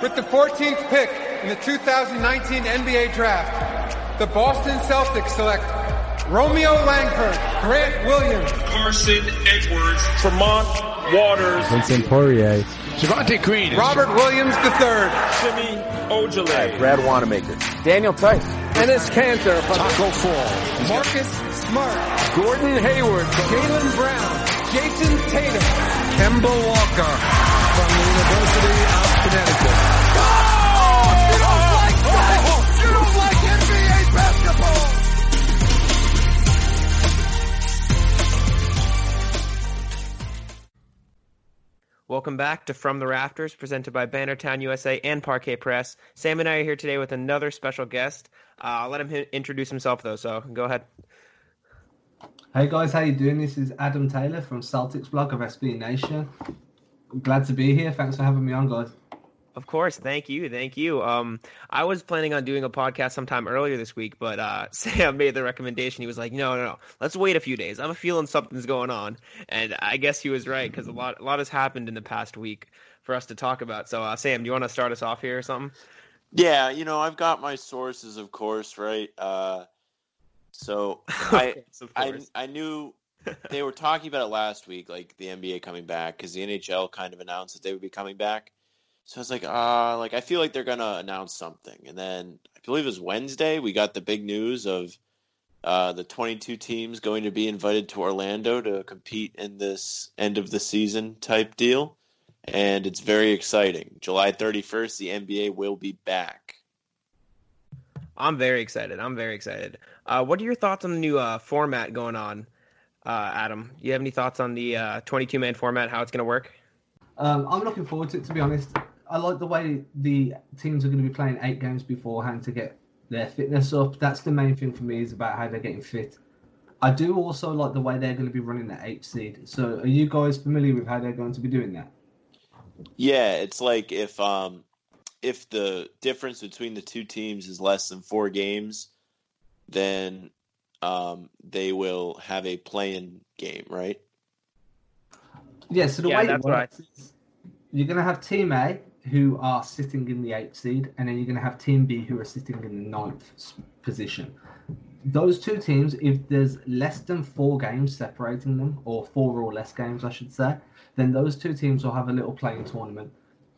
With the 14th pick in the 2019 NBA Draft, the Boston Celtics select Romeo Langford, Grant Williams, Carsen Edwards, Tremont Waters, Vincent Poirier, Javonte Green, Robert Williams III, Semi Ojeleye, Brad Wanamaker, Daniel Theis, Enes Kanter, Tacko Fall, Marcus Smart, Gordon Hayward, Jaylen Brown, Jayson Tatum, Kemba Walker. From the University of Connecticut. Welcome back to From the Rafters, presented by Bannertown USA and Parquet Press. Sam and I are here today with another special guest. Uh, I'll let him h- introduce himself though, so go ahead. Hey guys, how you doing? This is Adam Taylor from Celtics blog of SB Nation. I'm glad to be here. Thanks for having me on, guys. Of course, thank you, thank you. Um, I was planning on doing a podcast sometime earlier this week, but uh, Sam made the recommendation. He was like, "No, no, no, let's wait a few days. I'm feeling something's going on," and I guess he was right because a lot, a lot has happened in the past week for us to talk about. So, uh, Sam, do you want to start us off here or something? Yeah, you know, I've got my sources, of course, right? Uh, so I, Yes, I. I knew they were talking about it last week, like the NBA coming back, because the NHL kind of announced that they would be coming back. So I was like, ah, like I feel like they're gonna announce something, and then I believe it was Wednesday we got the big news of uh, the 22 teams going to be invited to Orlando to compete in this end of the season type deal, and it's very exciting. July 31st, the NBA will be back. I'm very excited. I'm very excited. Uh, what are your thoughts on the new uh, format going on, uh, Adam? Do you have any thoughts on the uh, 22 man format, how it's going to work? Um, I'm looking forward to it, to be honest. I like the way the teams are going to be playing eight games beforehand to get their fitness up. That's the main thing for me is about how they're getting fit. I do also like the way they're going to be running the eight seed. So, are you guys familiar with how they're going to be doing that? Yeah, it's like if um if the difference between the two teams is less than four games, then um they will have a play-in game, right? Yeah, so the Yeah, way that's what works is you're going to have Team A who are sitting in the eighth seed, and then you're going to have Team B who are sitting in the ninth position. Those two teams, if there's less than four games separating them, or four or less games, I should say, then those two teams will have a little playing tournament.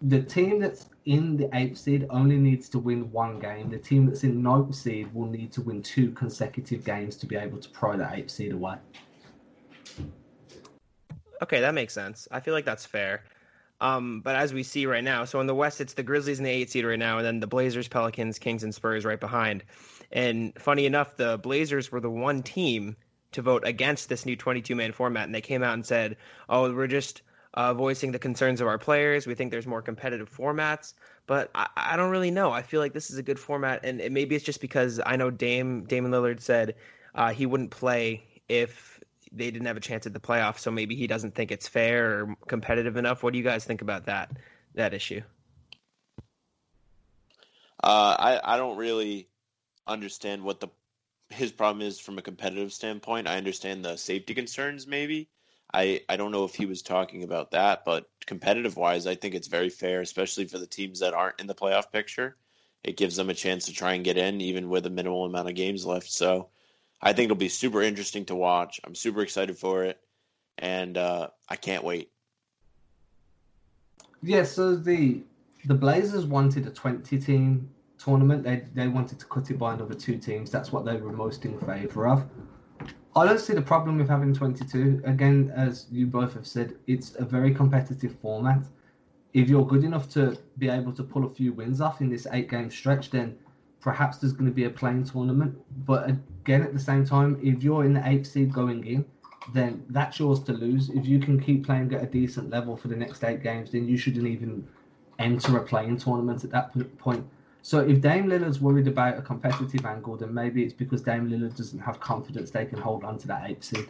The team that's in the eighth seed only needs to win one game. The team that's in ninth seed will need to win two consecutive games to be able to pry that eighth seed away. Okay, that makes sense. I feel like that's fair. Um, but as we see right now, so in the West, it's the Grizzlies in the eight seed right now, and then the Blazers, Pelicans, Kings, and Spurs right behind. And funny enough, the Blazers were the one team to vote against this new 22 man format, and they came out and said, "Oh, we're just uh, voicing the concerns of our players. We think there's more competitive formats." But I, I don't really know. I feel like this is a good format, and it, maybe it's just because I know Dame Damian Lillard said uh, he wouldn't play if they didn't have a chance at the playoffs, so maybe he doesn't think it's fair or competitive enough. What do you guys think about that that issue? Uh, I I don't really understand what the his problem is from a competitive standpoint. I understand the safety concerns, maybe. I I don't know if he was talking about that, but competitive wise, I think it's very fair, especially for the teams that aren't in the playoff picture. It gives them a chance to try and get in, even with a minimal amount of games left. So, I think it'll be super interesting to watch. I'm super excited for it, and uh, I can't wait. Yeah, so the the Blazers wanted a 20 team tournament. They they wanted to cut it by another two teams. That's what they were most in favour of. I don't see the problem with having 22. Again, as you both have said, it's a very competitive format. If you're good enough to be able to pull a few wins off in this eight game stretch, then perhaps there's going to be a playing tournament. But again, at the same time, if you're in the eighth seed going in, then that's yours to lose. If you can keep playing at a decent level for the next eight games, then you shouldn't even enter a playing tournament at that point. So if Dame Lillard's worried about a competitive angle, then maybe it's because Dame Lillard doesn't have confidence they can hold on to that eighth seed.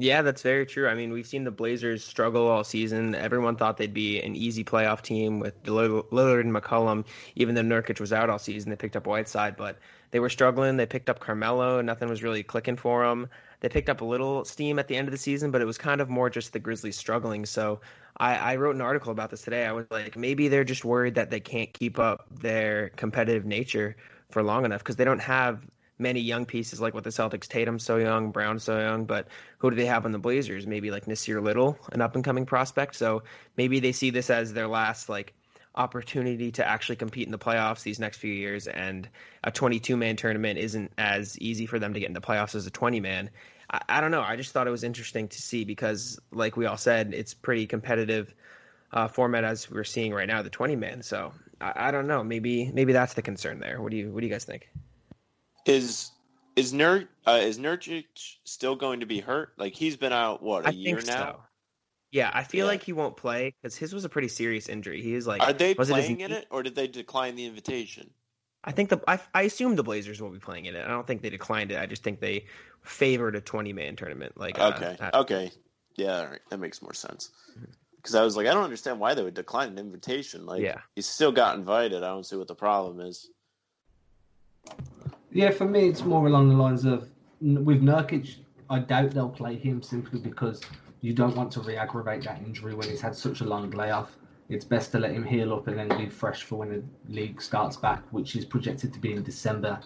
Yeah, that's very true. I mean, we've seen the Blazers struggle all season. Everyone thought they'd be an easy playoff team with Lillard and McCollum. Even though Nurkic was out all season, they picked up Whiteside, but they were struggling. They picked up Carmelo. Nothing was really clicking for them. They picked up a little steam at the end of the season, but it was kind of more just the Grizzlies struggling. So I, I wrote an article about this today. I was like, maybe they're just worried that they can't keep up their competitive nature for long enough because they don't have many young pieces like with the Celtics. Tatum so young, Brown so young, but who do they have on the Blazers? Maybe like Nassir Little, an up and coming prospect. So maybe they see this as their last like opportunity to actually compete in the playoffs these next few years. And a 22 man tournament isn't as easy for them to get into playoffs as a 20 man. I, I, don't know. I just thought it was interesting to see because, like we all said, it's pretty competitive uh, format as we're seeing right now, the 20 man. So I, I, don't know. Maybe maybe that's the concern there. What do you What do you guys think? Is is Nur uh, is Nurkic still going to be hurt? Like he's been out what a I year now. Yeah, I feel yeah. like he won't play because his was a pretty serious injury. He is like, are they playing it in it, or did they decline the invitation? I think the I, I assume the Blazers will be playing in it. I don't think they declined it. I just think they favored a twenty man tournament. Like okay, uh, okay, yeah, that makes more sense. Because mm-hmm. I was like, I don't understand why they would decline an invitation. Like, yeah. he still got invited. I don't see what the problem is. Yeah, for me, it's more along the lines of with Nurkic. I doubt they'll play him simply because you don't want to re-aggravate that injury when he's had such a long layoff. It's best to let him heal up and then be fresh for when the league starts back, which is projected to be in December.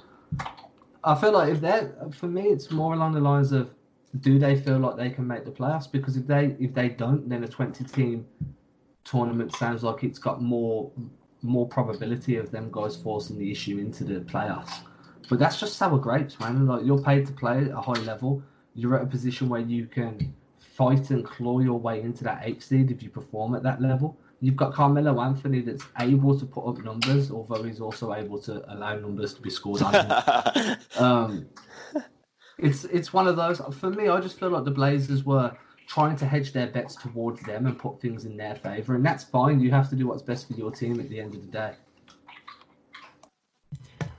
I feel like if they're for me, it's more along the lines of do they feel like they can make the playoffs? Because if they if they don't, then a twenty team tournament sounds like it's got more more probability of them guys forcing the issue into the playoffs. But that's just sour grapes, man. Like you're paid to play at a high level. You're at a position where you can fight and claw your way into that eight seed if you perform at that level. You've got Carmelo Anthony that's able to put up numbers, although he's also able to allow numbers to be scored on him. um, it's it's one of those. For me, I just feel like the Blazers were trying to hedge their bets towards them and put things in their favor, and that's fine. You have to do what's best for your team at the end of the day.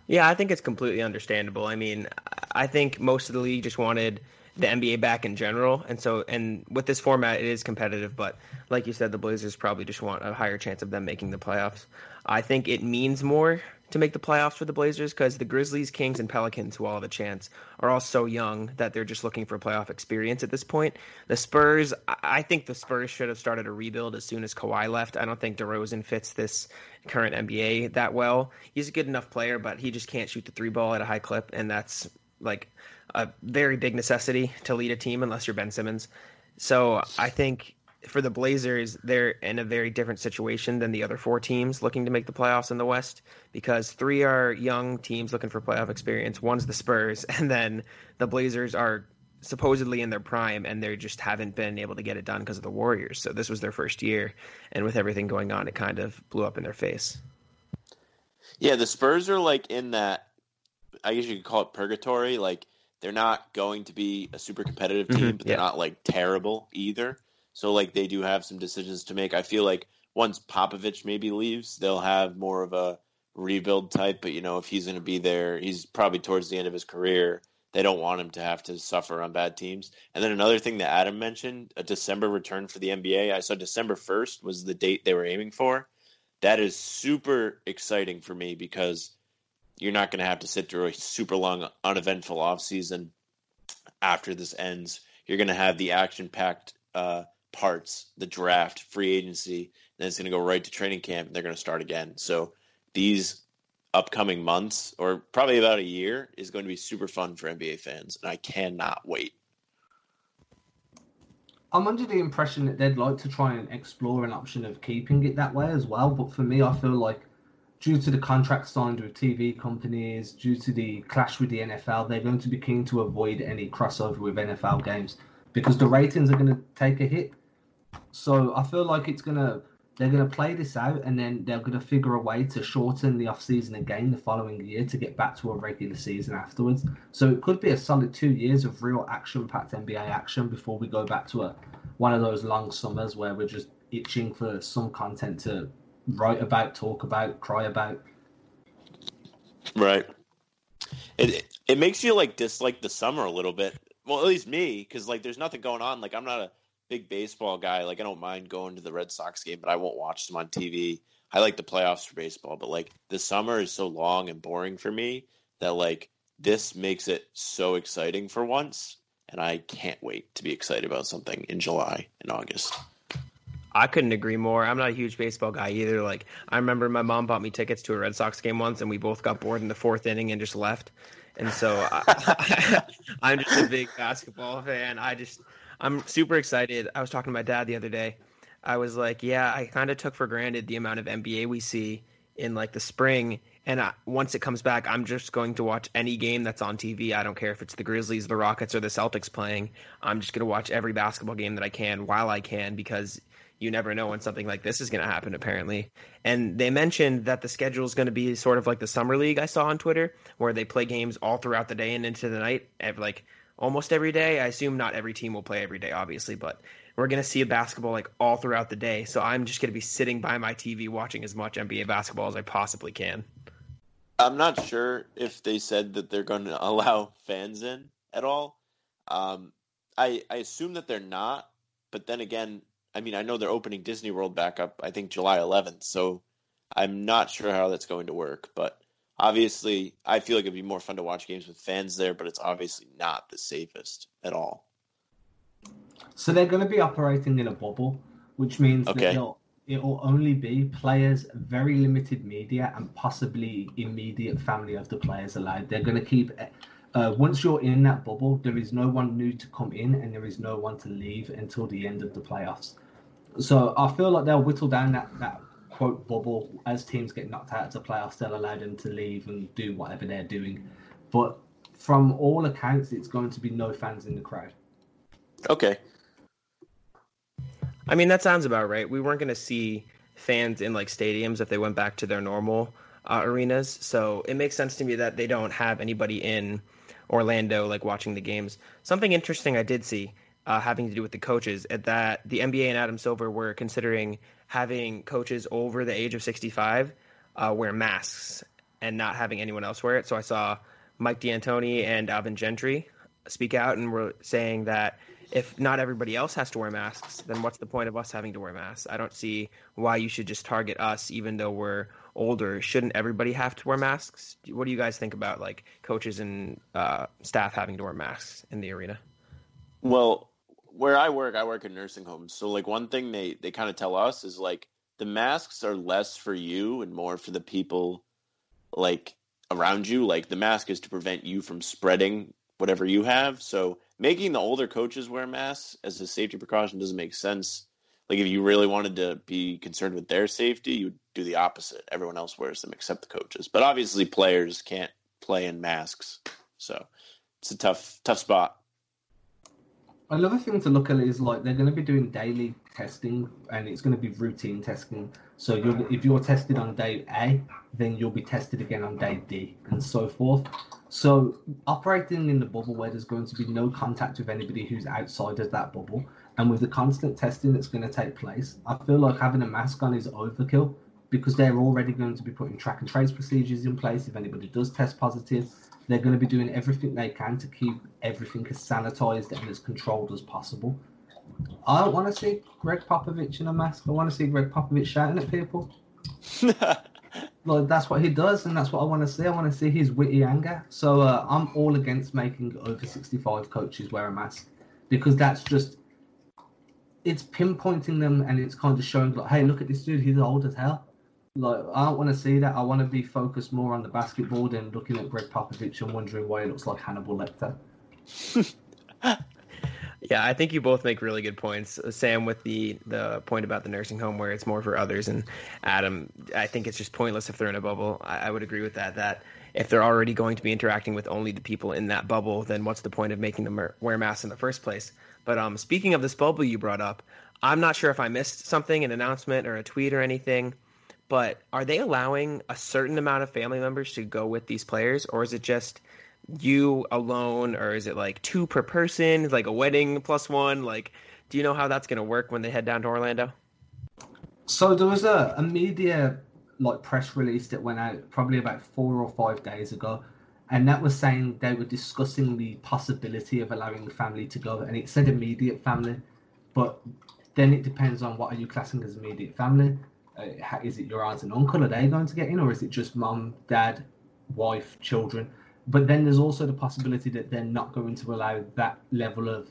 Yeah, I think it's completely understandable. I mean, I think most of the league just wanted the NBA back in general. And so, and with this format, it is competitive. But like you said, the Blazers probably just want a higher chance of them making the playoffs. I think it means more to make the playoffs for the Blazers because the Grizzlies, Kings, and Pelicans, who all have a chance, are all so young that they're just looking for playoff experience at this point. The Spurs, I think the Spurs should have started a rebuild as soon as Kawhi left. I don't think DeRozan fits this current NBA that well. He's a good enough player, but he just can't shoot the three ball at a high clip, and that's like a very big necessity to lead a team unless you're Ben Simmons. So I think for the Blazers, they're in a very different situation than the other four teams looking to make the playoffs in the West because three are young teams looking for playoff experience. One's the Spurs, and then the Blazers are supposedly in their prime and they just haven't been able to get it done because of the Warriors. So this was their first year, and with everything going on, it kind of blew up in their face. Yeah, the Spurs are like in that. I guess you could call it purgatory. Like they're not going to be a super competitive team, mm-hmm, but they're yeah. not like terrible either. So like they do have some decisions to make. I feel like once Popovich maybe leaves, they'll have more of a rebuild type. But you know, if he's going to be there, he's probably towards the end of his career. They don't want him to have to suffer on bad teams. And then another thing that Adam mentioned, a December return for the NBA. I saw December 1st was the date they were aiming for. That is super exciting for me because you're not going to have to sit through a super long, uneventful offseason after this ends. You're going to have the action packed uh, parts, the draft, free agency, then it's going to go right to training camp, and they're going to start again. So these upcoming months, or probably about a year, is going to be super fun for NBA fans, and I cannot wait. I'm under the impression that they'd like to try and explore an option of keeping it that way as well. But for me, I feel like due to the contract signed with TV companies, due to the clash with the NFL, they're going to be keen to avoid any crossover with NFL games because the ratings are going to take a hit. So I feel like it's to they're to play this out and then they're to figure a way to shorten the off season again the following year to get back to a regular season afterwards. So it could be a solid two years of real action packed NBA action before we go back to a one of those long summers where we're just itching for some content to write about, talk about, cry about. Right. It it makes you like dislike the summer a little bit. Well, at least me, because like there's nothing going on. Like I'm not a big baseball guy. Like I don't mind going to the Red Sox game, but I won't watch them on TV. I like the playoffs for baseball, but like the summer is so long and boring for me that like this makes it so exciting for once, and I can't wait to be excited about something in July and August. I couldn't agree more. I'm not a huge baseball guy either. Like I remember my mom bought me tickets to a Red Sox game once, and we both got bored in the fourth inning and just left. And so I, I'm just a big basketball fan. I just I'm super excited. I was talking to my dad the other day. I was like, yeah, I kind of took for granted the amount of NBA we see in like the spring. And I, once it comes back, I'm just going to watch any game that's on TV. I don't care if it's the Grizzlies, the Rockets, or the Celtics playing. I'm just going to watch every basketball game that I can while I can because you never know when something like this is going to happen, apparently. And they mentioned that the schedule is going to be sort of like the Summer League I saw on Twitter, where they play games all throughout the day and into the night, like almost every day. I assume not every team will play every day, obviously, but we're going to see basketball like all throughout the day. So I'm just going to be sitting by my TV watching as much NBA basketball as I possibly can. I'm not sure if they said that they're going to allow fans in at all. Um, I I assume that they're not, but then again, I mean, I know they're opening Disney World back up. I think July 11th, so I'm not sure how that's going to work. But obviously, I feel like it'd be more fun to watch games with fans there. But it's obviously not the safest at all. So they're going to be operating in a bubble, which means Okay. that it'll, only be players, very limited media, and possibly immediate family of the players allowed. They're going to keep. Uh, once you're in that bubble, there is no one new to come in, and there is no one to leave until the end of the playoffs. So I feel like they'll whittle down that that quote bubble as teams get knocked out of the playoffs. They'll allow them to leave and do whatever they're doing. But from all accounts, it's going to be no fans in the crowd. Okay. I mean, that sounds about right. We weren't going to see fans in like stadiums if they went back to their normal uh, arenas. So it makes sense to me that they don't have anybody in Orlando like watching the games. Something interesting I did see uh, having to do with the coaches at that the NBA and Adam Silver were considering having coaches over the age of 65 uh, wear masks and not having anyone else wear it. So I saw Mike D'Antoni and Alvin Gentry speak out and were saying that if not everybody else has to wear masks, then what's the point of us having to wear masks? I don't see why you should just target us, even though we're older. Shouldn't everybody have to wear masks? What do you guys think about like coaches and uh, staff having to wear masks in the arena? Well, where I work, I work in nursing homes. So like one thing they they kind of tell us is like the masks are less for you and more for the people like around you. Like the mask is to prevent you from spreading whatever you have. So making the older coaches wear masks as a safety precaution doesn't make sense. Like if you really wanted to be concerned with their safety, you would do the opposite. Everyone else wears them except the coaches. But obviously players can't play in masks. So it's a tough tough spot. Another thing to look at is like they're going to be doing daily testing, and it's going to be routine testing. So you're, if you're tested on day A, then you'll be tested again on day D, and so forth. So operating in the bubble where there's going to be no contact with anybody who's outside of that bubble, and with the constant testing that's going to take place, I feel like having a mask on is overkill because they're already going to be putting track and trace procedures in place if anybody does test positive. They're going to be doing everything they can to keep everything as sanitized and as controlled as possible. I don't want to see Gregg Popovich in a mask. I want to see Gregg Popovich shouting at people. Like that's what he does, and that's what I want to see. I want to see his witty anger. So uh, I'm all against making over 65 coaches wear a mask because that's just it's pinpointing them and it's kind of showing like, hey, look at this dude. He's old as hell. Like I don't want to see that. I want to be focused more on the basketball than looking at Gregg Popovich and wondering why he looks like Hannibal Lecter. Yeah, I think you both make really good points. Sam with the the point about the nursing home where it's more for others, and Adam, I think it's just pointless if they're in a bubble. I, I would agree with that. That if they're already going to be interacting with only the people in that bubble, then what's the point of making them wear masks in the first place? But um, speaking of this bubble you brought up, I'm not sure if I missed something, an announcement or a tweet or anything. But are they allowing a certain amount of family members to go with these players, or is it just you alone, or is it like two per person, like a wedding plus one? Like, do you know how that's going to work when they head down to Orlando? So there was a, a media like press release that went out probably about four or five days ago, and that was saying they were discussing the possibility of allowing family to go, and it said immediate family, but then it depends on what are you classing as immediate family. Uh, is it your aunt and uncle? Are they going to get in, or is it just mum, dad, wife, children? But then there's also the possibility that they're not going to allow that level of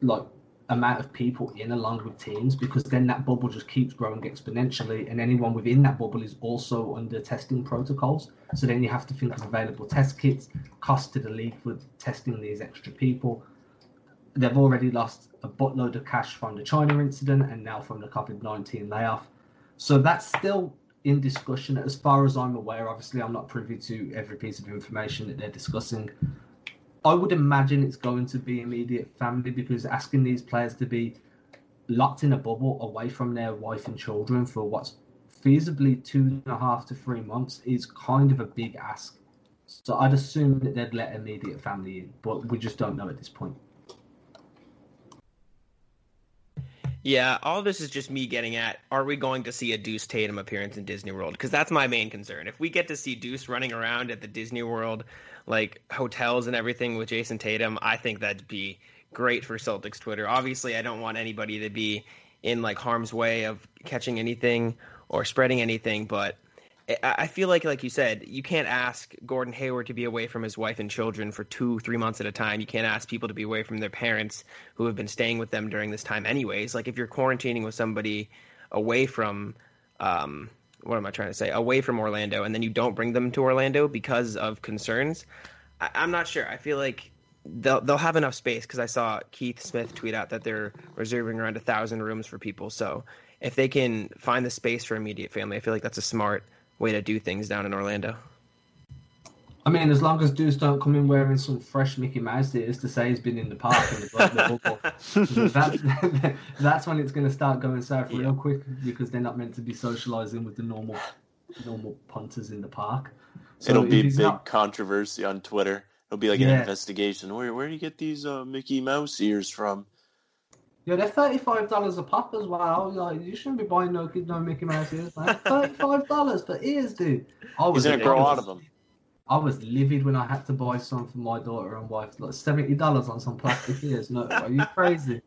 like amount of people in along with teams because then that bubble just keeps growing exponentially and anyone within that bubble is also under testing protocols so then you have to think of available test kits cost to the league for testing these extra people they've already lost a buttload of cash from the china incident and now from the covid-19 layoff so that's still in discussion as far as i'm aware obviously i'm not privy to every piece of information that they're discussing I would imagine it's going to be immediate family because asking these players to be locked in a bubble away from their wife and children for what's feasibly two and a half to three months is kind of a big ask. So I'd assume that they'd let immediate family in, but we just don't know at this point. Yeah, all this is just me getting at are we going to see a Deuce Tatum appearance in Disney World? Because that's my main concern. If we get to see Deuce running around at the Disney World, like hotels and everything with Jayson Tatum, I think that'd be great for Celtics Twitter. Obviously, I don't want anybody to be in like harm's way of catching anything or spreading anything, but I feel like, like you said, you can't ask Gordon Hayward to be away from his wife and children for two, three months at a time. You can't ask people to be away from their parents who have been staying with them during this time, anyways. Like if you're quarantining with somebody away from, um, what am I trying to say? Away from Orlando, and then you don't bring them to Orlando because of concerns. I, I'm not sure. I feel like they'll they'll have enough space because I saw Keith Smith tweet out that they're reserving around a thousand rooms for people. So if they can find the space for immediate family, I feel like that's a smart way to do things down in Orlando. I mean, as long as dudes don't come in wearing some fresh Mickey Mouse ears to say he's been in the park and the, the that's, that's when it's going to start going south real yeah. quick because they're not meant to be socializing with the normal normal punters in the park. So It'll be a big not... controversy on Twitter. It'll be like yeah. an investigation. Where where do you get these uh, Mickey Mouse ears from? Yeah, they're thirty five dollars a pop as well. Like you shouldn't be buying no no Mickey Mouse ears, man. thirty five dollars for ears, dude. I was gonna grow out of them. I was livid when I had to buy some for my daughter and wife. Like seventy dollars on some plastic ears. No, are you crazy?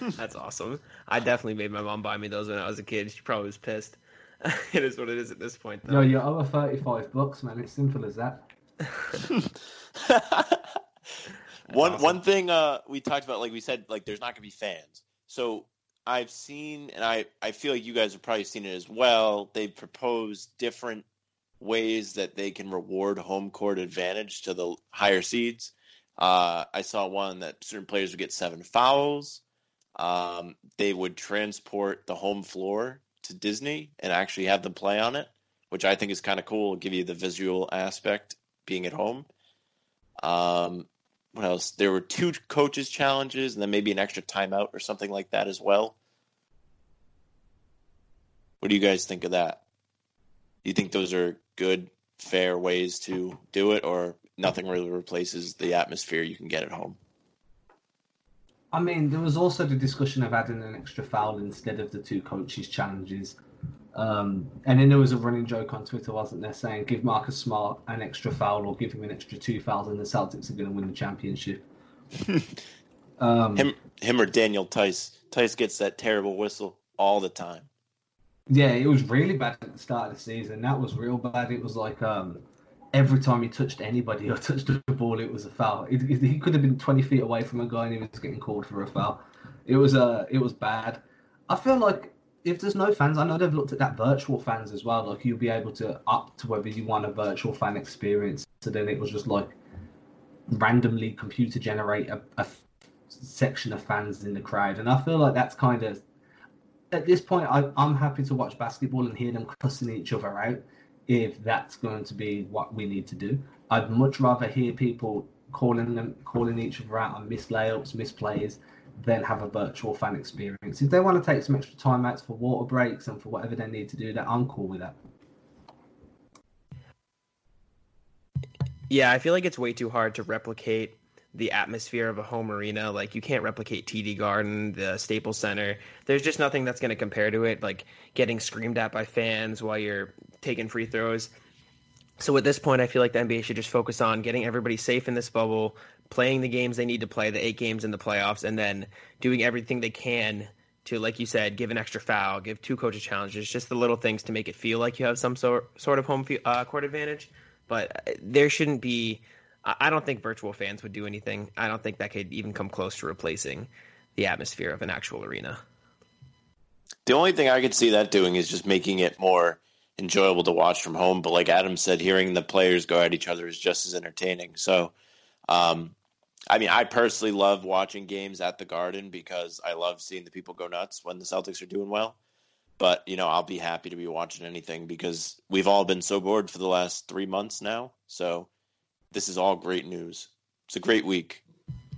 That's awesome. I definitely made my mom buy me those when I was a kid. She probably was pissed. it is what it is at this point. Though. No, you owe her thirty-five bucks, man. It's simple as that. One awesome. one thing uh, we talked about, like we said, like there's not gonna be fans. So I've seen, and I I feel like you guys have probably seen it as well. They've proposed different ways that they can reward home court advantage to the higher seeds. Uh, I saw one that certain players would get seven fouls. Um, they would transport the home floor to Disney and actually have them play on it, which I think is kind of cool. Give you the visual aspect being at home. Um, what else? There were two coaches challenges, and then maybe an extra timeout or something like that as well. What do you guys think of that? Do you think those are good, fair ways to do it, or nothing really replaces the atmosphere you can get at home? I mean, there was also the discussion of adding an extra foul instead of the two coaches challenges. Um, and then there was a running joke on Twitter, wasn't there, saying give Marcus Smart an extra foul or give him an extra two fouls, and the Celtics are going to win the championship. um, him, him or Daniel Theis. Theis gets that terrible whistle all the time. Yeah, it was really bad at the start of the season. That was real bad. It was like um, every time he touched anybody or touched the ball, it was a foul. It, it, he could have been 20 feet away from a guy and he was getting called for a foul. It was uh, it was bad. I feel like if there's no fans, I know they've looked at that virtual fans as well. Like you'll be able to up to whether you want a virtual fan experience. So then it was just like randomly computer generate a, section of fans in the crowd, and I feel like that's kind of at this point. I, I'm happy to watch basketball and hear them cussing each other out if that's going to be what we need to do. I'd much rather hear people calling them calling each other out on missed layups, misplays, then have a virtual fan experience. If they want to take some extra time out for water breaks and for whatever they need to do, that I'm cool with that. Yeah, I feel like it's way too hard to replicate the atmosphere of a home arena. Like you can't replicate TD Garden, the Staples Center. There's just nothing that's going to compare to it. Like getting screamed at by fans while you're taking free throws. So at this point, I feel like the NBA should just focus on getting everybody safe in this bubble, playing the games they need to play, the eight games in the playoffs, and then doing everything they can to, like you said, give an extra foul, give two coaches challenges, just the little things to make it feel like you have some sort sort of home uh, court advantage. But uh, there shouldn't be. I don't think virtual fans would do anything. I don't think that could even come close to replacing the atmosphere of an actual arena. The only thing I could see that doing is just making it more enjoyable to watch from home. But like Adam said, hearing the players go at each other is just as entertaining. So, um, I mean, I personally love watching games at the Garden because I love seeing the people go nuts when the Celtics are doing well. But you know, I'll be happy to be watching anything because we've all been so bored for the last three months now. So, this is all great news. It's a great week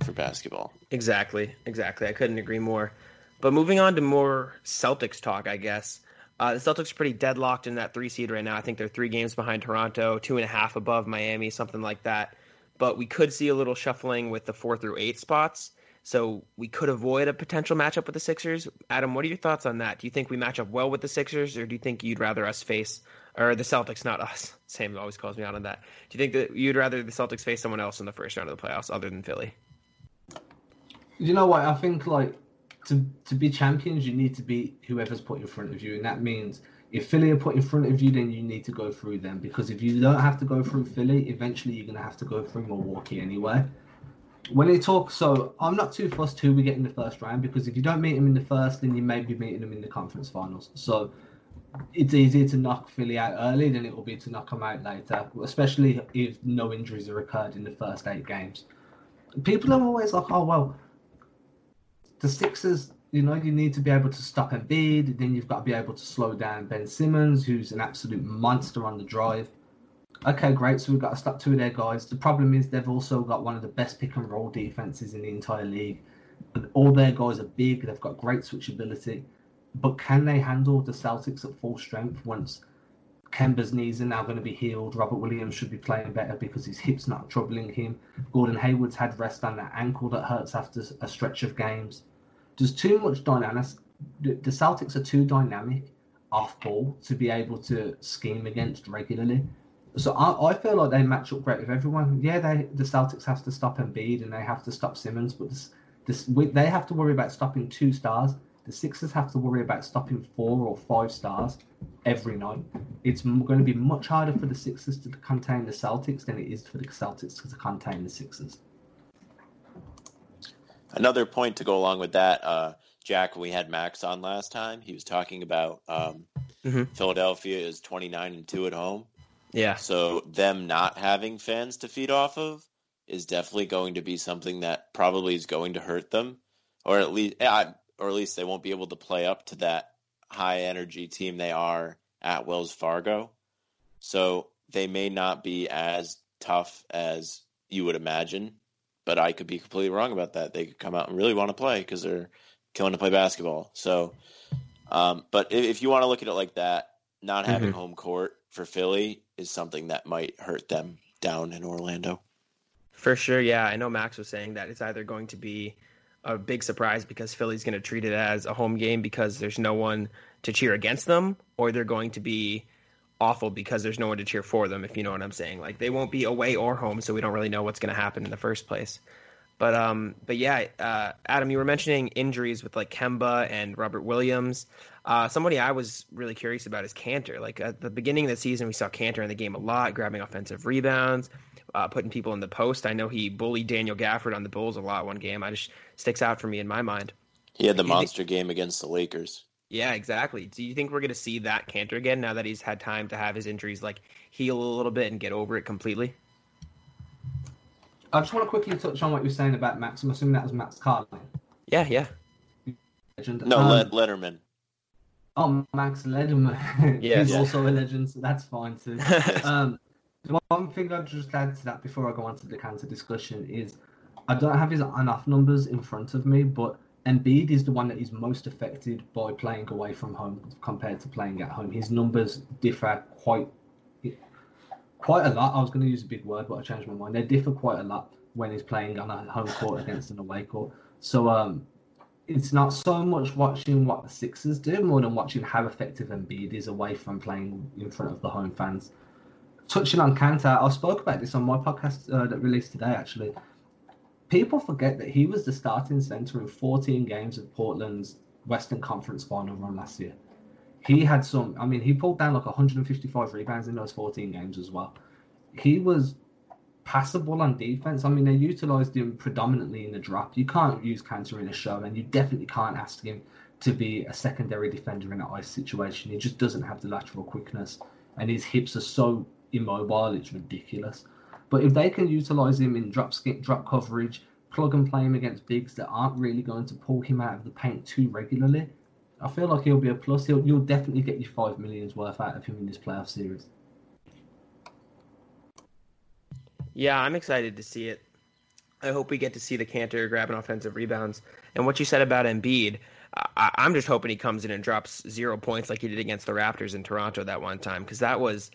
for basketball. Exactly, exactly. I couldn't agree more. But moving on to more Celtics talk, I guess. Uh, the Celtics are pretty deadlocked in that three seed right now. I think they're three games behind Toronto, two and a half above Miami, something like that. But we could see a little shuffling with the four through eight spots. So we could avoid a potential matchup with the Sixers. Adam, what are your thoughts on that? Do you think we match up well with the Sixers, or do you think you'd rather us face, or the Celtics, not us? Sam always calls me out on that. Do you think that you'd rather the Celtics face someone else in the first round of the playoffs other than Philly? You know what? I think like to to be champions, you need to beat whoever's put in front of you, and that means if Philly are put in front of you, then you need to go through them because if you don't have to go through Philly, eventually you're gonna have to go through Milwaukee anyway when they talk, so I'm not too fussed who we get in the first round because if you don't meet them in the first, then you may be meeting them in the conference finals. So it's easier to knock Philly out early than it will be to knock them out later, especially if no injuries are occurred in the first eight games. People are always like, oh, well, the Sixers, you know, you need to be able to stop Embiid, then you've got to be able to slow down Ben Simmons, who's an absolute monster on the drive. Okay, great. So we've got to stop two of their guys. The problem is they've also got one of the best pick and roll defenses in the entire league. All their guys are big. They've got great switchability. But can they handle the Celtics at full strength once Kemba's knees are now going to be healed? Robert Williams should be playing better because his hip's not troubling him. Gordon Hayward's had rest on that ankle that hurts after a stretch of games. There's too much dynamic. The Celtics are too dynamic off ball to be able to scheme against regularly. So I, I feel like they match up great with everyone. Yeah, they the Celtics have to stop Embiid and they have to stop Simmons, but this, this we, they have to worry about stopping two stars. The Sixers have to worry about stopping four or five stars every night. It's going to be much harder for the Sixers to contain the Celtics than it is for the Celtics to contain the Sixers. Another point to go along with that, uh, Jack, when we had Max on last time, he was talking about um, mm-hmm. Philadelphia is 29 and 2 at home. Yeah. So them not having fans to feed off of is definitely going to be something that probably is going to hurt them, or at least, or at least they won't be able to play up to that high energy team they are at Wells Fargo. So they may not be as tough as you would imagine, but I could be completely wrong about that. They could come out and really want to play because they're killing to play basketball. So, um, but if, if you want to look at it like that, not having mm-hmm. home court for Philly is something that might hurt them down in Orlando. For sure, yeah. I know Max was saying that it's either going to be a big surprise because Philly's going to treat it as a home game because there's no one to cheer against them, or they're going to be awful because there's no one to cheer for them, if you know what I'm saying. Like they won't be away or home, so we don't really know what's going to happen in the first place. But um, but yeah, uh, Adam, you were mentioning injuries with like Kemba and Robert Williams. Uh, somebody I was really curious about is Kanter. Like at the beginning of the season, we saw Kanter in the game a lot, grabbing offensive rebounds, uh, putting people in the post. I know he bullied Daniel Gafford on the Bulls a lot one game. I just sticks out for me in my mind. He had the monster game against the Lakers. Yeah, exactly. Do you think we're going to see that Kanter again now that he's had time to have his injuries like heal a little bit and get over it completely? I just want to quickly touch on what you're saying about Max. I'm assuming that was Max Carlin. Yeah, yeah. Legend. No, um, Letterman. Oh, Max Letterman. Yeah, he's yeah. also a legend, so that's fine too. um, one thing I'd just add to that before I go on to the Kanter discussion is I don't have his enough numbers in front of me, but Embiid is the one that is most affected by playing away from home compared to playing at home. His numbers differ quite quite a lot. I was going to use a big word, but I changed my mind. They differ quite a lot when he's playing on a home court against an away court. So um, it's not so much watching what the Sixers do, more than watching how effective Embiid is away from playing in front of the home fans. Touching on Kanter, I spoke about this on my podcast uh, that released today. Actually, people forget that he was the starting center in 14 games of Portland's Western Conference Final run last year. He had some. I mean, he pulled down like 155 rebounds in those 14 games as well. He was passable on defense. I mean, they utilized him predominantly in the drop. You can't use Kanter in a show, and you definitely can't ask him to be a secondary defender in an ice situation. He just doesn't have the lateral quickness, and his hips are so immobile, it's ridiculous. But if they can utilize him in drop skip, drop coverage, plug and play him against bigs that aren't really going to pull him out of the paint too regularly, I feel like he'll be a plus. He'll, you'll definitely get your five millions worth out of him in this playoff series. Yeah, I'm excited to see it. I hope we get to see the Kanter grabbing offensive rebounds. And what you said about Embiid, I, am just hoping he comes in and drops zero points like he did against the Raptors in Toronto that one time because that was,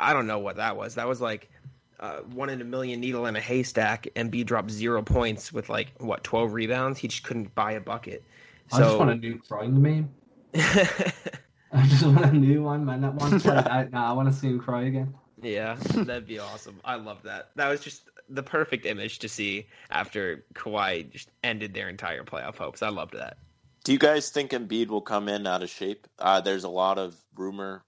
I don't know what that was. That was like uh, one in a million needle in a haystack. Embiid dropped zero points with like what 12 rebounds. He just couldn't buy a bucket. So... I just want a new crying meme. I just want a new one, man. That one's played out. I want to see him cry again. Yeah, that'd be awesome. I love that. That was just the perfect image to see after Kawhi just ended their entire playoff hopes. I loved that. Do you guys think Embiid will come in out of shape? Uh, there's a lot of rumor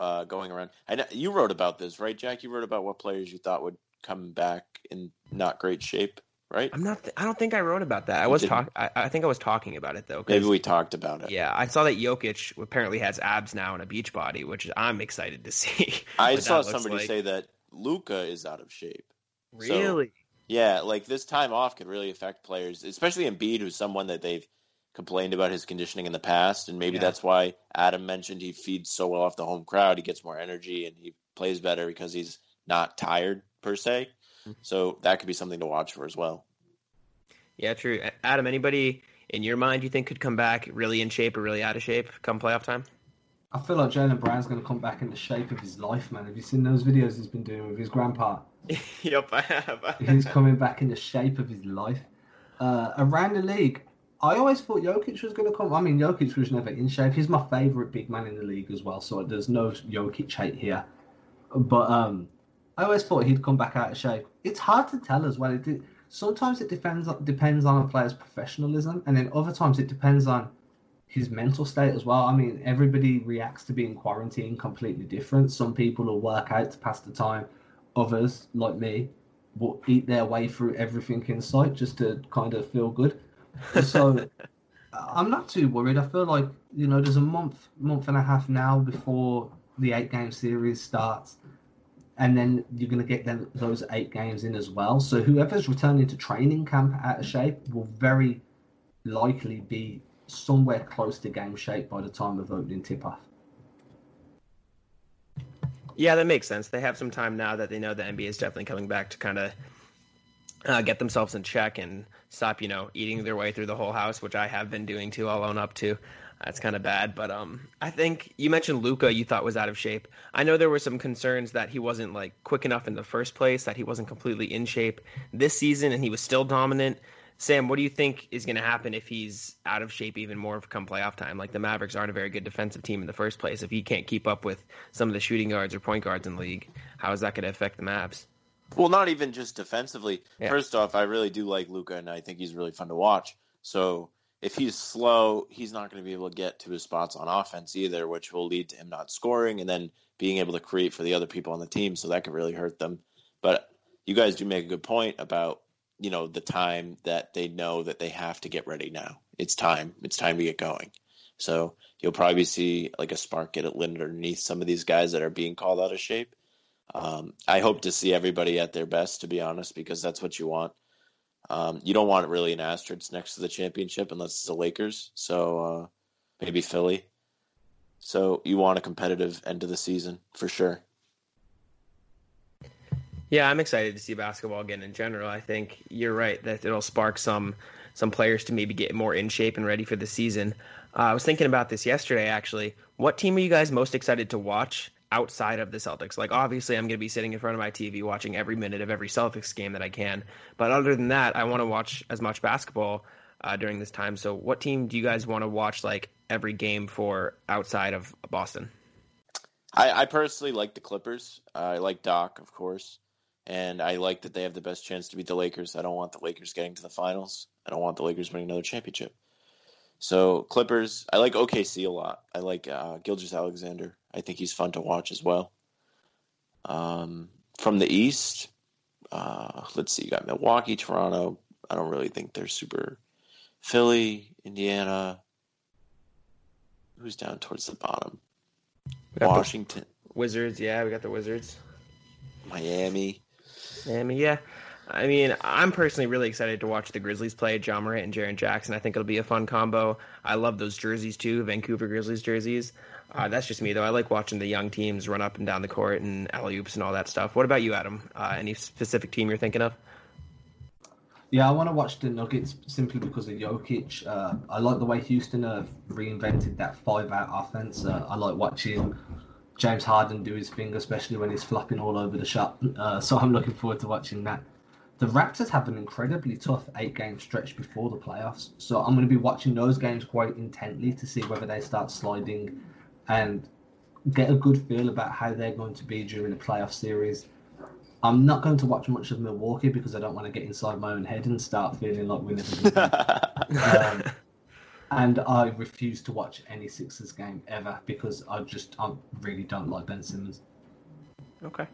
uh, going around. I know, you wrote about this, right, Jack? You wrote about what players you thought would come back in not great shape, right? I'm not. Th- I don't think I wrote about that. I was talking. I, I, think I was talking about it though. Maybe we talked about it. Yeah, I saw that Jokic apparently has abs now and a beach body, which I'm excited to see. I saw somebody like. say that Luka is out of shape. Really? So, yeah, like this time off could really affect players, especially Embiid, who's someone that they've complained about his conditioning in the past, and maybe yeah. that's why Adam mentioned he feeds so well off the home crowd. He gets more energy and he plays better because he's not tired per se. Mm-hmm. So that could be something to watch for as well. Yeah, true. Adam, anybody in your mind you think could come back really in shape or really out of shape come playoff time? I feel like Jaylen Brown's going to come back in the shape of his life, man. Have you seen those videos he's been doing with his grandpa? yep, I have. he's coming back in the shape of his life. Uh, around the league, I always thought Jokic was going to come. I mean, Jokic was never in shape. He's my favorite big man in the league as well, so there's no Jokic hate here. But um, I always thought he'd come back out of shape. It's hard to tell as well. It, sometimes it depends depends on a player's professionalism, and then other times it depends on his mental state as well. I mean, everybody reacts to being quarantined completely different. Some people will work out to pass the time. Others, like me, will eat their way through everything in sight just to kind of feel good. So I'm not too worried. I feel like you know there's a month, month and a half now before the eight game series starts, and then you're going to get them, those eight games in as well. So whoever's returning to training camp out of shape will very likely be somewhere close to game shape by the time of opening tip off. Yeah, that makes sense. They have some time now that they know the NBA is definitely coming back to kind of uh, get themselves in check and stop, you know, eating their way through the whole house, which I have been doing too. I'll own up to. That's kind of bad, but um, I think you mentioned Luka. You thought was out of shape. I know there were some concerns that he wasn't like quick enough in the first place, that he wasn't completely in shape this season, and he was still dominant. Sam, what do you think is going to happen if he's out of shape even more come playoff time? Like the Mavericks aren't a very good defensive team in the first place. If he can't keep up with some of the shooting guards or point guards in the league, how is that going to affect the Mavs? Well, not even just defensively. Yeah. First off, I really do like Luka, and I think he's really fun to watch. So if he's slow, he's not going to be able to get to his spots on offense either, which will lead to him not scoring and then being able to create for the other people on the team. So that could really hurt them. But you guys do make a good point about you know the time that they know that they have to get ready now. It's time. It's time to get going. So you'll probably see like a spark get it lit underneath some of these guys that are being called out of shape. Um, I hope to see everybody at their best, to be honest, because that's what you want. Um, you don't want really an asterisk next to the championship unless it's the Lakers. So uh, maybe Philly. So you want a competitive end of the season for sure. Yeah, I'm excited to see basketball again in general. I think you're right that it'll spark some some players to maybe get more in shape and ready for the season. Uh, I was thinking about this yesterday actually. What team are you guys most excited to watch outside of the Celtics. Like obviously I'm going to be sitting in front of my TV watching every minute of every Celtics game that I can. But other than that, I want to watch as much basketball uh, during this time. So what team do you guys want to watch like every game for outside of Boston? I, I personally like the Clippers. Uh, I like Doc, of course. And I like that they have the best chance to beat the Lakers. I don't want the Lakers getting to the finals. I don't want the Lakers winning another championship. So Clippers, I like OKC a lot. I like uh, Gilgeous-Alexander. I think he's fun to watch as well. Um, from the East, Uh, let's see, you got Milwaukee, Toronto. I don't really think they're super. Philly, Indiana. Who's down towards the bottom? We got the Washington, Wizards, yeah, we got the Wizards. Miami. Miami, yeah. I mean, I'm personally really excited to watch the Grizzlies play Ja Morant and Jaren Jackson. I think it'll be a fun combo. I love those jerseys too, Vancouver Grizzlies jerseys. Uh, that's just me though. I like watching the young teams run up and down the court and alley oops and all that stuff. What about you, Adam? Uh, any specific team you're thinking of? Yeah, I want to watch the Nuggets simply because of Jokic. Uh, I like the way Houston have reinvented that five-out offense. Uh, I like watching James Harden do his thing, especially when he's flopping all over the shot. Uh, so I'm looking forward to watching that. The Raptors have an incredibly tough eight-game stretch before the playoffs, so I'm going to be watching those games quite intently to see whether they start sliding and get a good feel about how they're going to be during the playoff series. I'm not going to watch much of Milwaukee because I don't want to get inside my own head and start feeling like we're never going to um, and I refuse to watch any Sixers game ever because I just I really don't like Ben Simmons. Okay.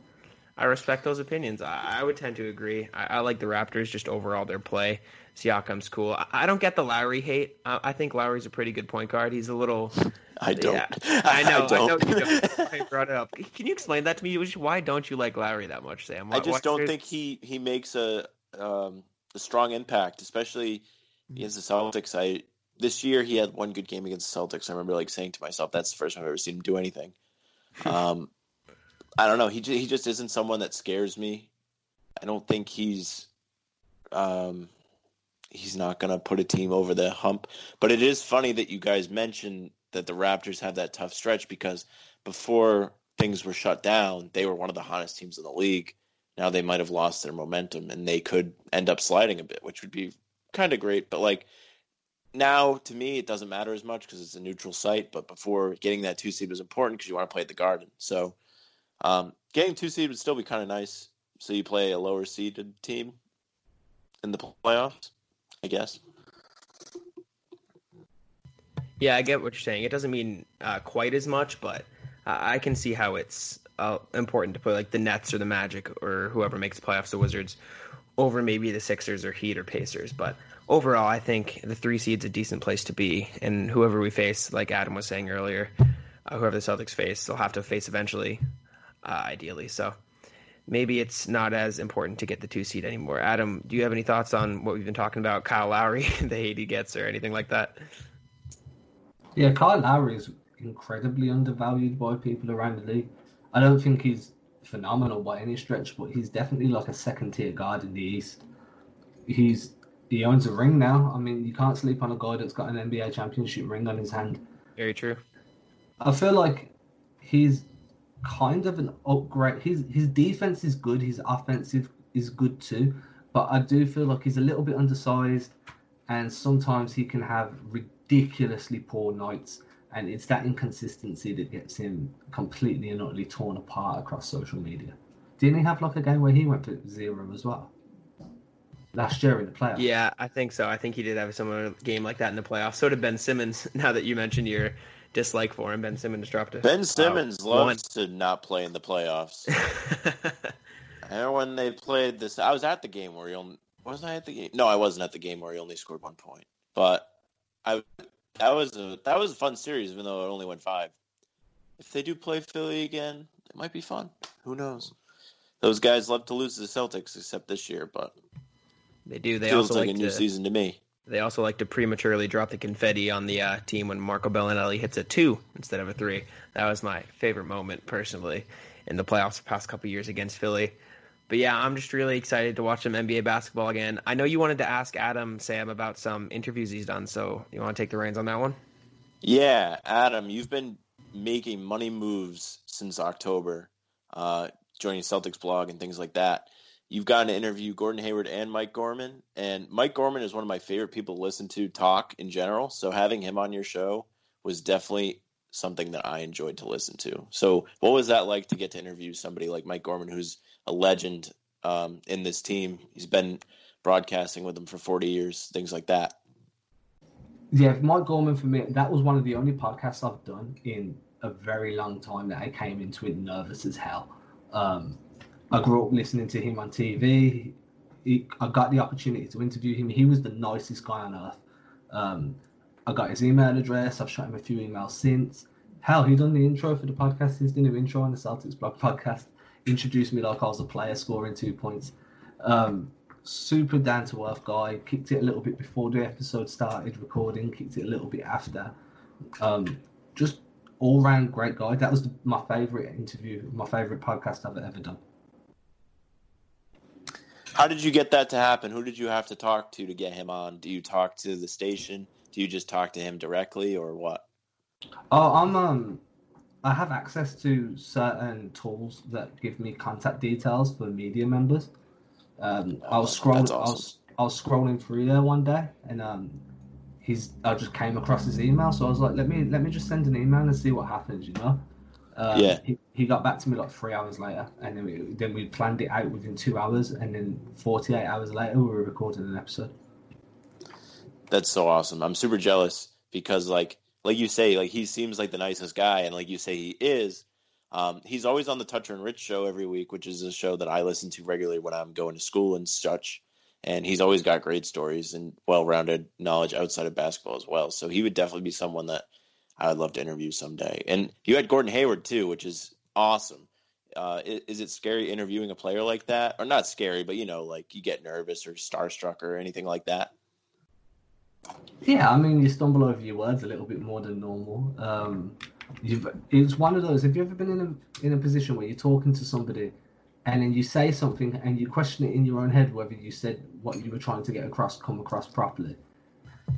I respect those opinions. I, I would tend to agree. I, I like the Raptors just overall their play. Siakam's cool. I, I don't get the Lowry hate. I, I think Lowry's a pretty good point guard. He's a little. I don't. Yeah, I know. I, don't. know you don't. I brought it up. Can you explain that to me? Why don't you like Lowry that much, Sam? Why, I just why- don't think he he makes a um, a strong impact, especially against the Celtics. I this year he had one good game against the Celtics. I remember like saying to myself, "That's the first time I've ever seen him do anything." Um, I don't know. He he just isn't someone that scares me. I don't think he's um, he's not going to put a team over the hump. But it is funny that you guys mentioned that the Raptors have that tough stretch because before things were shut down, they were one of the hottest teams in the league. Now they might have lost their momentum and they could end up sliding a bit, which would be kind of great. But like now, to me, it doesn't matter as much because it's a neutral site. But before getting that two seed was important because you want to play at the Garden. So um, getting two seed would still be kind of nice. So you play a lower seeded team in the playoffs, I guess. Yeah, I get what you're saying. It doesn't mean uh, quite as much, but uh, I can see how it's uh, important to put like the Nets or the Magic or whoever makes the playoffs, the Wizards, over maybe the Sixers or Heat or Pacers. But overall, I think the three seed's a decent place to be, and whoever we face, like Adam was saying earlier, uh, whoever the Celtics face, they'll have to face eventually, uh, ideally. So maybe it's not as important to get the two seed anymore. Adam, do you have any thoughts on what we've been talking about, Kyle Lowry, the hate he gets, or anything like that? Yeah, Kyle Lowry is incredibly undervalued by people around the league. I don't think he's phenomenal by any stretch, but he's definitely like a second tier guard in the East. He's he owns a ring now. I mean, you can't sleep on a guy that's got an NBA championship ring on his hand. Very true. I feel like he's kind of an upgrade. His his defense is good. His offensive is good too, but I do feel like he's a little bit undersized, and sometimes he can have ridiculously poor nights. And it's that inconsistency that gets him completely and utterly torn apart across social media. Didn't he have like a game where he went for zero as well? Last year in the playoffs. Yeah, I think so. I think he did have a similar game like that in the playoffs. So did Ben Simmons. Now that you mentioned your dislike for him, Ben Simmons dropped a Ben Simmons uh, loves to not play in the playoffs. and when they played this. I was at the game where he only wasn't I at the game. No, I wasn't at the game where he only scored one point. But I that was a that was a fun series, even though it only went five. If they do play Philly again, it might be fun. Who knows? Those guys love to lose to the Celtics, except this year. But they do. They feels also like like a new season to me. They also like to prematurely drop the confetti on the uh, team when Marco Bellinelli hits a two instead of a three. That was my favorite moment personally in the playoffs the past couple years against Philly. But yeah, I'm just really excited to watch some NBA basketball again. I know you wanted to ask Adam Sam about some interviews he's done, so you want to take the reins on that one? Yeah, Adam, you've been making money moves since October, uh, joining Celtics blog and things like that. You've gotten to interview Gordon Hayward and Mike Gorman, and Mike Gorman is one of my favorite people to listen to talk in general. So having him on your show was definitely something that I enjoyed to listen to. So what was that like to get to interview somebody like Mike Gorman, who's a legend um, in this team? He's been broadcasting with them for 40 years, things like that. Yeah, Mike Gorman for me, that was one of the only podcasts I've done in a very long time that I came into it nervous as hell. Um, I grew up listening to him on TV. He, I got the opportunity to interview him. He was the nicest guy on earth. Um, I got his email address. I've shot him a few emails since. Hell, he done the intro for the podcast. He's done the intro on the Celtics blog podcast. Introduced me like I was a player scoring two points. Um, super down to earth guy. Kicked it a little bit before the episode started recording. Kicked it a little bit after. Um, just all round great guy. That was the, my favorite interview, my favorite podcast I've ever done. How did you get that to happen? Who did you have to talk to to get him on? Do you talk to the station? Do you just talk to him directly, or what? Oh, I'm um, I have access to certain tools that give me contact details for media members. Um, I was scrolling, That's I was I was scrolling through there one day, and um, he's I just came across his email, so I was like, let me let me just send an email and see what happens, you know. Um, Yeah. He, he got back to me like three hours later, and then we then we planned it out within two hours, and then forty eight hours later we were recording an episode. That's so awesome. I'm super jealous because like like you say, like he seems like the nicest guy, and like you say he is. Um, he's always on the Toucher and Rich show every week, which is a show that I listen to regularly when I'm going to school and such. And he's always got great stories and well-rounded knowledge outside of basketball as well. So he would definitely be someone that I would love to interview someday. And you had Gordon Hayward too, which is awesome. Uh, i- is it scary interviewing a player like that, or not scary, but you know, like you get nervous or starstruck or anything like that? Yeah, I mean, you stumble over your words a little bit more than normal. Um, you've, it's one of those. Have you ever been in a in a position where you're talking to somebody, and then you say something and you question it in your own head whether you said what you were trying to get across come across properly?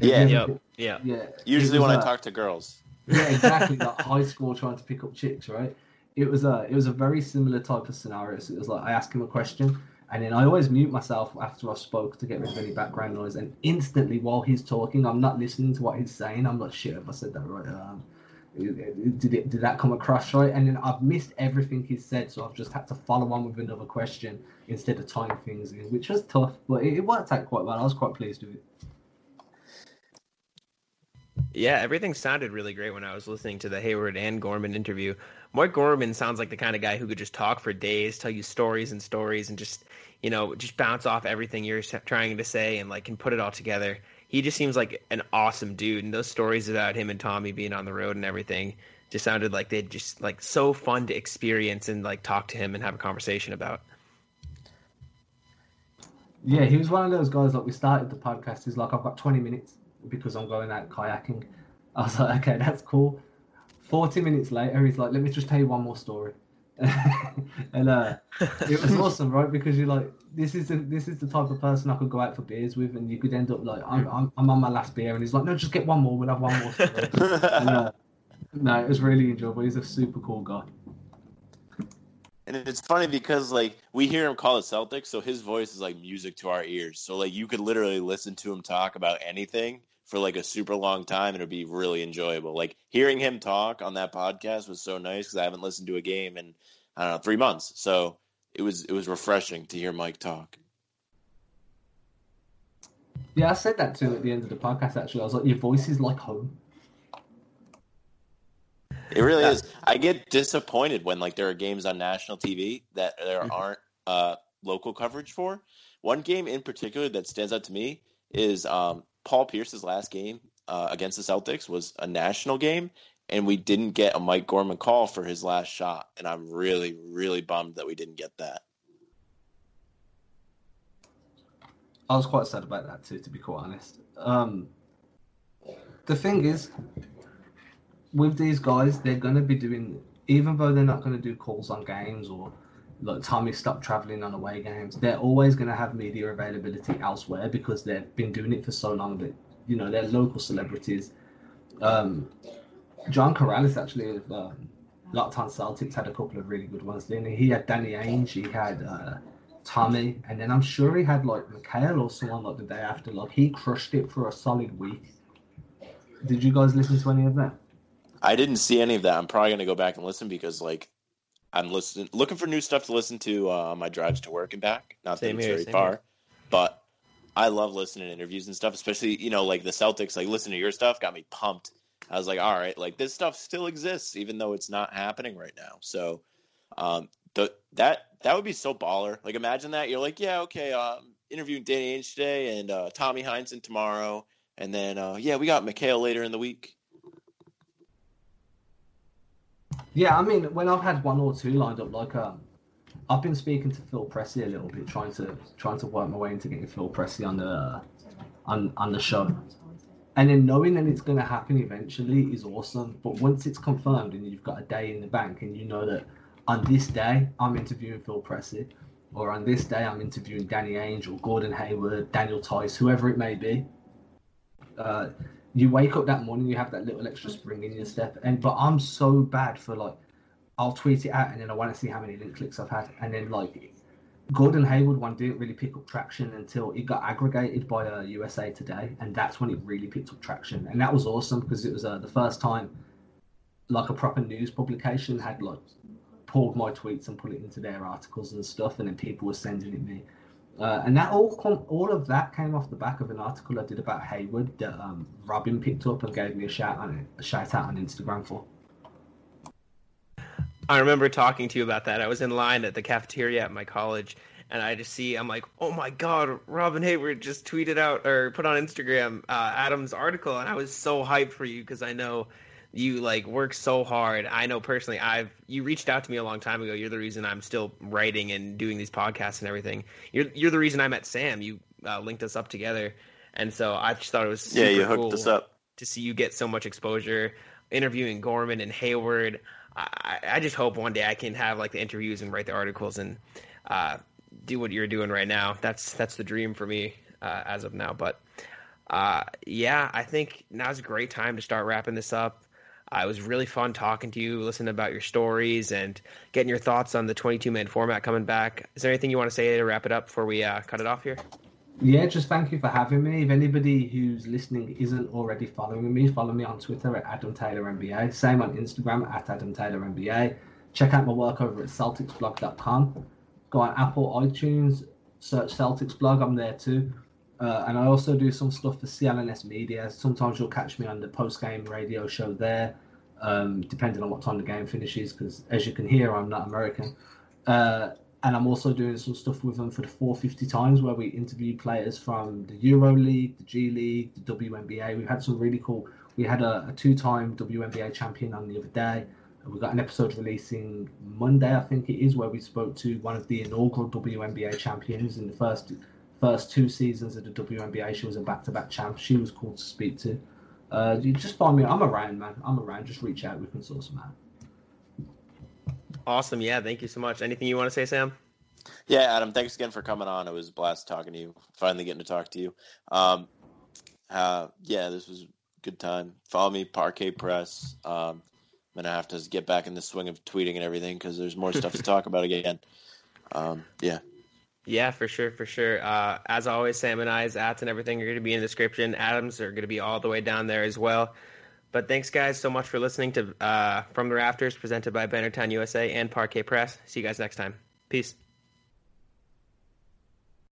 Have Yeah. ever Yep. Yeah. yeah. Usually It was, when I talk to girls. yeah, exactly. like high school trying to pick up chicks, right? It was a it was a very similar type of scenario. So it was like I ask him a question, and then I always mute myself after I've spoke to get rid of any background noise. And instantly, while he's talking, I'm not listening to what he's saying. I'm like, shit, have I said that right? Um, did it did that come across right? And then I've missed everything he said, so I've just had to follow on with another question instead of tying things in, which was tough, but it, it worked out quite well. I was quite pleased with it. Yeah, everything sounded really great when I was listening to the Hayward and Gorman interview. Mike Gorman sounds like the kind of guy who could just talk for days, tell you stories and stories, and just you know just bounce off everything you're trying to say and like can put it all together. He just seems like an awesome dude, and those stories about him and Tommy being on the road and everything just sounded like they'd just like so fun to experience and like talk to him and have a conversation about. Yeah, he was one of those guys. Like we started the podcast. He's like, I've got 20 minutes because I'm going out kayaking. I was like, okay, that's cool. 40 minutes later, he's like, let me just tell you one more story. and uh, it was awesome, right? Because you're like, this is the, this is the type of person I could go out for beers with, and you could end up like, I'm, I'm, I'm on my last beer, and he's like, no, just get one more. We'll have one more. Story. and, uh, no, it was really enjoyable. He's a super cool guy. And it's funny because like we hear him call it Celtics, so his voice is like music to our ears. So like you could literally listen to him talk about anything for like a super long time, and it'd be really enjoyable. Like hearing him talk on that podcast was so nice because I haven't listened to a game in I don't know three months, so it was it was refreshing to hear Mike talk. Yeah, I said that to him at the end of the podcast. Actually, I was like, your voice is like home. It really is. I get disappointed when like there are games on national TV that there Mhm. aren't uh, local coverage for. One game in particular that stands out to me is um, Paul Pierce's last game uh, against the Celtics was a national game, and we didn't get a Mike Gorman call for his last shot, and I'm really, really bummed that we didn't get that. I was quite sad about that too, to be quite honest. Um, the thing is, with these guys, they're going to be doing, even though they're not going to do calls on games or like Tommy stopped traveling on away games, they're always going to have media availability elsewhere because they've been doing it for so long that, you know, they're local celebrities. Um, John Karalis actually, of um, Celtics, had a couple of really good ones. Then he had Danny Ainge, he had. Uh, Tommy, and then I'm sure he had like McHale or someone like the day after. Like he crushed it for a solid week. Did you guys listen to any of that? I didn't see any of that. I'm probably gonna go back and listen because like I'm listening, looking for new stuff to listen to uh, on my drives to work and back. Not Same that it's here, very far, here. but I love listening to interviews and stuff. Especially you know like the Celtics. Like listening to your stuff got me pumped. I was like, all right, like this stuff still exists even though it's not happening right now. So um, the that that would be so baller. Like imagine that you're like, yeah, okay, um, interviewing Danny Ainge today and uh, Tommy Heinsohn tomorrow, and then uh, yeah, we got McHale later in the week. Yeah, I mean, when I've had one or two lined up, like um, I've been speaking to Phil Pressey a little bit, trying to trying to work my way into getting Phil Pressey on the on on the show. And then knowing that it's going to happen eventually is awesome. But once it's confirmed and you've got a day in the bank and you know that on this day I'm interviewing Phil Pressey, or on this day I'm interviewing Danny Ainge or Gordon Hayward, Daniel Theis, whoever it may be. Uh, you wake up that morning, you have that little extra spring in your step. And but I'm so bad for like, I'll tweet it out and then I want to see how many link clicks I've had, and then like Gordon Hayward one didn't really pick up traction until it got aggregated by uh, USA Today, and that's when it really picked up traction, and that was awesome because it was uh, the first time like a proper news publication had like pulled my tweets and put it into their articles and stuff, and then people were sending it me. Uh, and that all all of that came off the back of an article I did about Hayward that um, Robyn picked up and gave me a shout on it, a shout out on Instagram for. I remember talking to you about that. I was in line at the cafeteria at my college, and I just see, I'm like, oh my god, Robyn Hayward just tweeted out or put on Instagram uh, Adam's article, and I was so hyped for you because I know you like work so hard. I know personally, I've you reached out to me a long time ago. You're the reason I'm still writing and doing these podcasts and everything. You're you're the reason I met Sam. You uh, linked us up together, and so I just thought it was yeah, you hooked cool us up to see you get so much exposure interviewing Gorman and Hayward. I, I just hope one day I can have like the interviews and write the articles and uh, do what you're doing right now. That's that's the dream for me uh, as of now. But uh, yeah, I think now's a great time to start wrapping this up. It was really fun talking to you, listening about your stories, and getting your thoughts on the 22 man format coming back. Is there anything you want to say to wrap it up before we uh, cut it off here? Yeah, just thank you for having me. If anybody who's listening isn't already following me, follow me on Twitter at Adam Taylor NBA. Same on Instagram at Adam Taylor NBA. Check out my work over at CelticsBlog.com. Go on Apple iTunes, search Celtics blog. I'm there too. Uh, and I also do some stuff for CLNS Media. Sometimes you'll catch me on the post game radio show there, um, depending on what time the game finishes, because as you can hear, I'm not American. Uh, and I'm also doing some stuff with them for the 450 times where we interview players from the Euro League, the G League, the WNBA. We've had some really cool. We had a, a two-time WNBA champion on the other day. We've got an episode releasing Monday, I think it is, where we spoke to one of the inaugural WNBA champions in the first first two seasons of the WNBA. She was a back-to-back champ. She was cool to speak to. Uh, you just find me. I'm around, man. I'm around. Just reach out. We can sort some out. Awesome. Yeah. Thank you so much. Anything you want to say, Sam? Yeah, Adam, thanks again for coming on. It was a blast talking to you. Finally getting to talk to you. Um, uh, yeah, this was a good time. Follow me, Parquet Press. Um, I'm gonna have to get back in the swing of tweeting and everything because there's more stuff to talk about again. Um, yeah. Yeah, for sure, for sure. Uh, as always, Sam and I's ads and everything are going to be in the description. Adams are going to be all the way down there as well. But thanks, guys, so much for listening to uh, From the Rafters, presented by Bannertown USA and Parquet Press. See you guys next time. Peace.